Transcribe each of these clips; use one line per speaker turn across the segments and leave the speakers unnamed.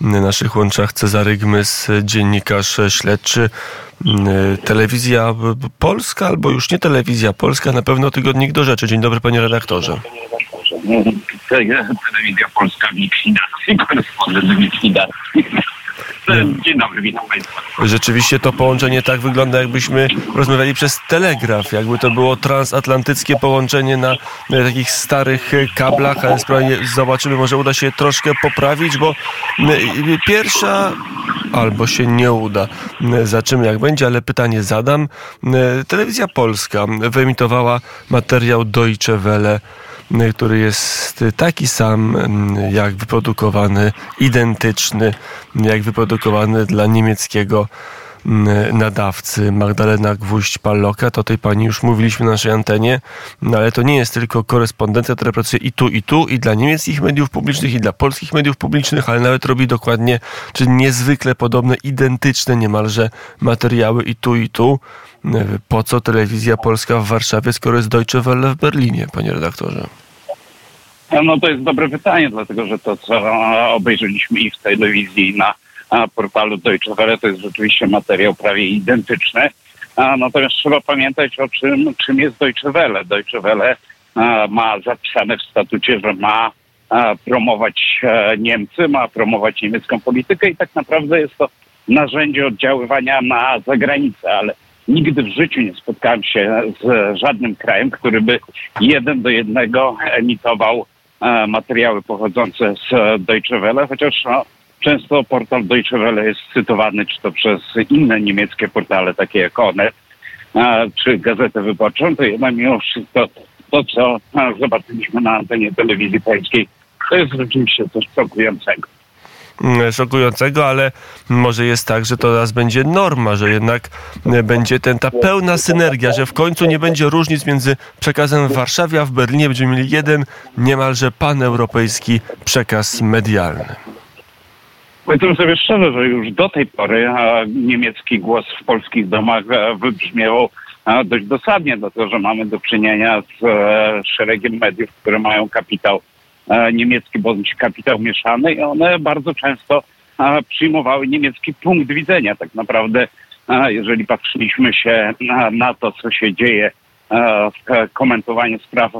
Na naszych łączach Cezary Gmys, dziennikarz śledczy. Telewizja Polska, albo już nie telewizja Polska, na pewno tygodnik do rzeczy. Dzień dobry, panie redaktorze.
Telewizja Polska w korespondent w. Dzień dobry, witam Państwa.
Rzeczywiście to połączenie tak wygląda, jakbyśmy rozmawiali przez telegraf, jakby to było transatlantyckie połączenie na, takich starych kablach, ale zobaczymy, może uda się troszkę poprawić, bo pierwsza albo się nie uda. Zobaczymy jak będzie, ale pytanie zadam. Telewizja Polska wyemitowała materiał Deutsche Welle który jest taki sam jak wyprodukowany, identyczny jak wyprodukowany dla niemieckiego nadawcy Magdalena Gwóźdź-Palloka, to tej pani już mówiliśmy na naszej antenie, no ale to nie jest tylko korespondencja, która pracuje i tu, i tu, i dla niemieckich mediów publicznych, i dla polskich mediów publicznych, ale nawet robi dokładnie, czy niezwykle podobne, identyczne niemalże materiały i tu, i tu. Po co telewizja polska w Warszawie, skoro jest Deutsche Welle w Berlinie, panie redaktorze?
No to jest dobre pytanie, dlatego że to, co obejrzeliśmy i w telewizji, i na portalu Deutsche Welle, to jest rzeczywiście materiał prawie identyczny. Natomiast trzeba pamiętać o czym, czym jest Deutsche Welle. Deutsche Welle ma zapisane w statucie, że ma promować e, Niemcy, ma promować niemiecką politykę i tak naprawdę jest to narzędzie oddziaływania na zagranicę, ale nigdy w życiu nie spotkałem się z żadnym krajem, który by jeden do jednego emitował e, materiały pochodzące z Deutsche Welle, chociaż no, często portal Deutsche Welle jest cytowany czy to przez inne niemieckie portale, takie jak Onet, e, czy Gazetę Wyborczą, to jednak mimo wszystko to, co e, zobaczyliśmy na antenie telewizji polskiej, to jest rzeczywiście coś szokującego.
Mm, szokującego, ale może jest tak, że to teraz będzie norma, że jednak e, będzie ten, ta pełna synergia, że w końcu nie będzie różnic między przekazem w Warszawie, a w Berlinie będziemy mieli jeden niemalże paneuropejski przekaz medialny.
Powiedzmy sobie szczerze, że już do tej pory niemiecki głos w polskich domach e, wybrzmiewał dość dosadnie, dlatego że mamy do czynienia z e, szeregiem mediów, które mają kapitał E, niemiecki bądź kapitał mieszany i one bardzo często e, przyjmowały niemiecki punkt widzenia. Tak naprawdę, e, jeżeli patrzyliśmy się na to, co się dzieje w komentowaniu spraw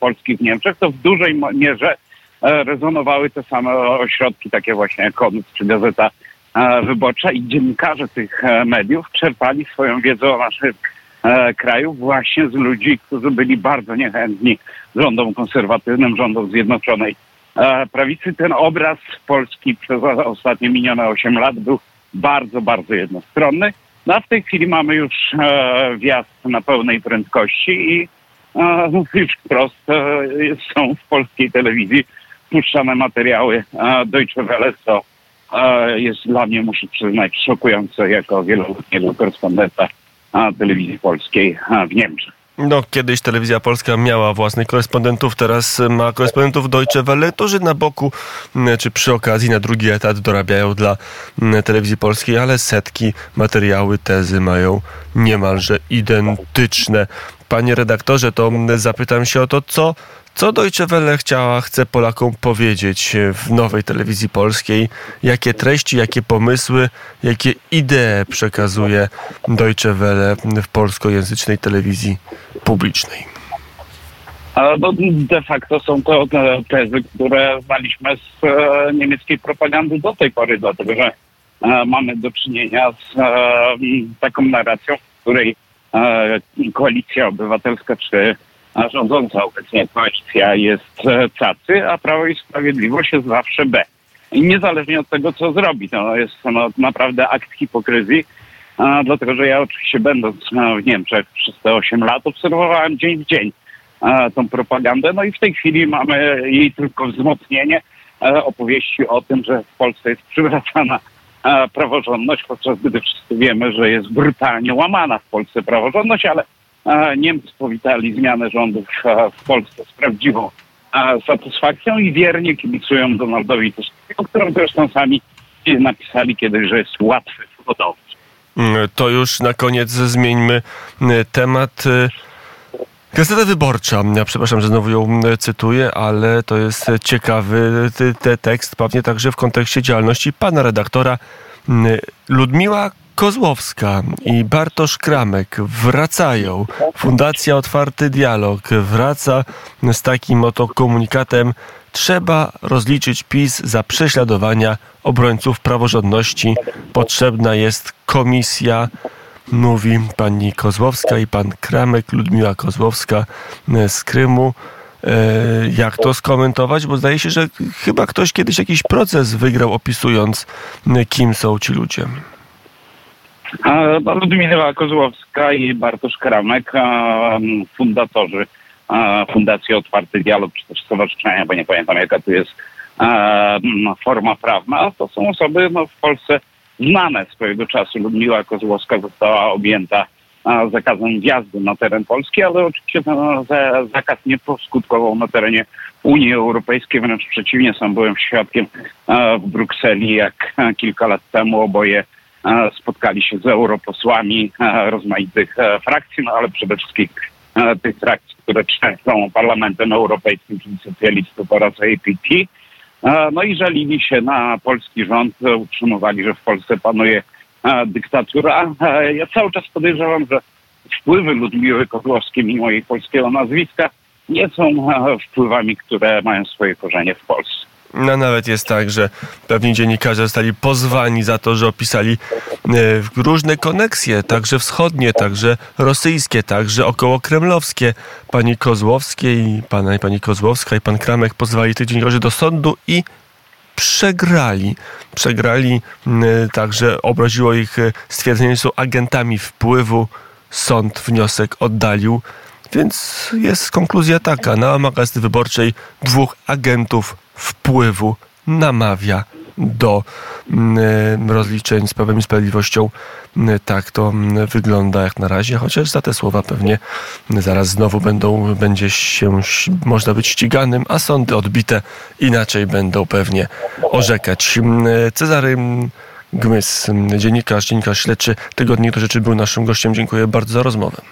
polskich w Niemczech, to w dużej mierze rezonowały te same ośrodki, takie właśnie jak Konus czy Gazeta Wyborcza i dziennikarze tych mediów czerpali swoją wiedzę o naszych E, kraju właśnie z ludzi, którzy byli bardzo niechętni rządom konserwatywnym, rządom Zjednoczonej e, Prawicy. Ten obraz Polski przez ostatnie minione 8 lat był bardzo, bardzo jednostronny. No a w tej chwili mamy już e, wjazd na pełnej prędkości i już wprost są w polskiej telewizji puszczane materiały Deutsche Welle, co jest dla mnie, muszę przyznać, szokujące jako wieloletniego korespondenta telewizji polskiej w Niemczech.
No, kiedyś telewizja polska miała własnych korespondentów, teraz ma korespondentów Deutsche Welle, którzy na boku czy przy okazji na drugi etat dorabiają dla telewizji polskiej, ale setki materiały, tezy mają niemalże identyczne. Panie redaktorze, to zapytam się o to, co co Deutsche Welle chciała, chce Polakom powiedzieć w nowej telewizji polskiej? Jakie treści, jakie pomysły, jakie idee przekazuje Deutsche Welle w polskojęzycznej telewizji publicznej?
No, de facto są to tezy, które znaliśmy z e, niemieckiej propagandy do tej pory, dlatego że e, mamy do czynienia z e, taką narracją, w której koalicja obywatelska czy a rządząca obecnie koalicja jest e, cacy, a Prawo i Sprawiedliwość jest zawsze B. I niezależnie od tego, co zrobi, to jest no, naprawdę akt hipokryzji, a, dlatego że ja oczywiście będąc no, w Niemczech przez te 8 lat obserwowałem dzień w dzień a, tą propagandę, no i w tej chwili mamy jej tylko wzmocnienie a, opowieści o tym, że w Polsce jest przywracana praworządność, podczas gdy wszyscy wiemy, że jest brutalnie łamana w Polsce praworządność, ale Niemcy powitali zmianę rządów w Polsce z prawdziwą satysfakcją i wiernie kibicują Donaldowi Tuskowi, o którym zresztą sami napisali kiedyś, że jest łatwy w hodowcy.
Mm, to już na koniec zmieńmy mm, temat. Gazeta Wyborcza, ja przepraszam, że znowu ją mm, cytuję, ale to jest ciekawy te tekst, pewnie także w kontekście działalności pana redaktora Ludmiła Kozłowska i Bartosz Kramek wracają. Fundacja Otwarty Dialog wraca z takim oto komunikatem. Trzeba rozliczyć PiS za prześladowania obrońców praworządności. Potrzebna jest komisja mówi pani Kozłowska i pan Kramek, Ludmiła Kozłowska z Krymu. E, Jak to skomentować? Bo zdaje się, że chyba ktoś kiedyś jakiś proces wygrał, opisując, e, kim są ci ludzie.
Ludmila Kozłowska i Bartosz Kramek, a, m, fundatorzy Fundacji Otwarty Dialog, czy też stowarzyszenia, bo nie pamiętam jaka to jest a, m, forma prawna, to są osoby no, w Polsce znane swojego czasu. Ludmiła Kozłowska została objęta zakazem wjazdu na teren Polski, ale oczywiście ten za, zakaz nie poskutkował na terenie Unii Europejskiej, wręcz przeciwnie, sam byłem świadkiem w Brukseli, jak kilka lat temu oboje spotkali się z europosłami rozmaitych e, frakcji, no ale przede wszystkim e, tych frakcji, które często Parlamentem Europejskim, czyli socjalistów oraz APT. E, No i żalili się na polski rząd, utrzymywali, że w Polsce panuje dyktatura. Ja cały czas podejrzewam, że wpływy Ludmiły Kozłowskiej, mimo jej polskiego nazwiska, nie są wpływami, które mają swoje korzenie w Polsce.
No nawet jest tak, że pewni dziennikarze zostali pozwani za to, że opisali e, różne koneksje, także wschodnie, także rosyjskie, także okołokremlowskie. Pani Kozłowskiej, pana i pani Kozłowska i pan Kramek pozwali tych dziennikarzy do sądu i przegrali. Przegrali, m, także obraziło ich e, stwierdzenie, że są agentami wpływu. Sąd wniosek oddalił. Więc jest konkluzja taka. Na Gazety Wyborczej dwóch agentów wpływu namawia do mm, rozliczeń z Prawem i Sprawiedliwością. Mm, Tak to mm, wygląda jak na razie, chociaż za te słowa pewnie zaraz znowu będą, będzie się, można być ściganym, a sądy odbite inaczej będą pewnie orzekać. Mm, Cezary Gmys, dziennikarz, dziennikarz śledczy Tygodnik do Rzeczy był naszym gościem. Dziękuję bardzo za rozmowę.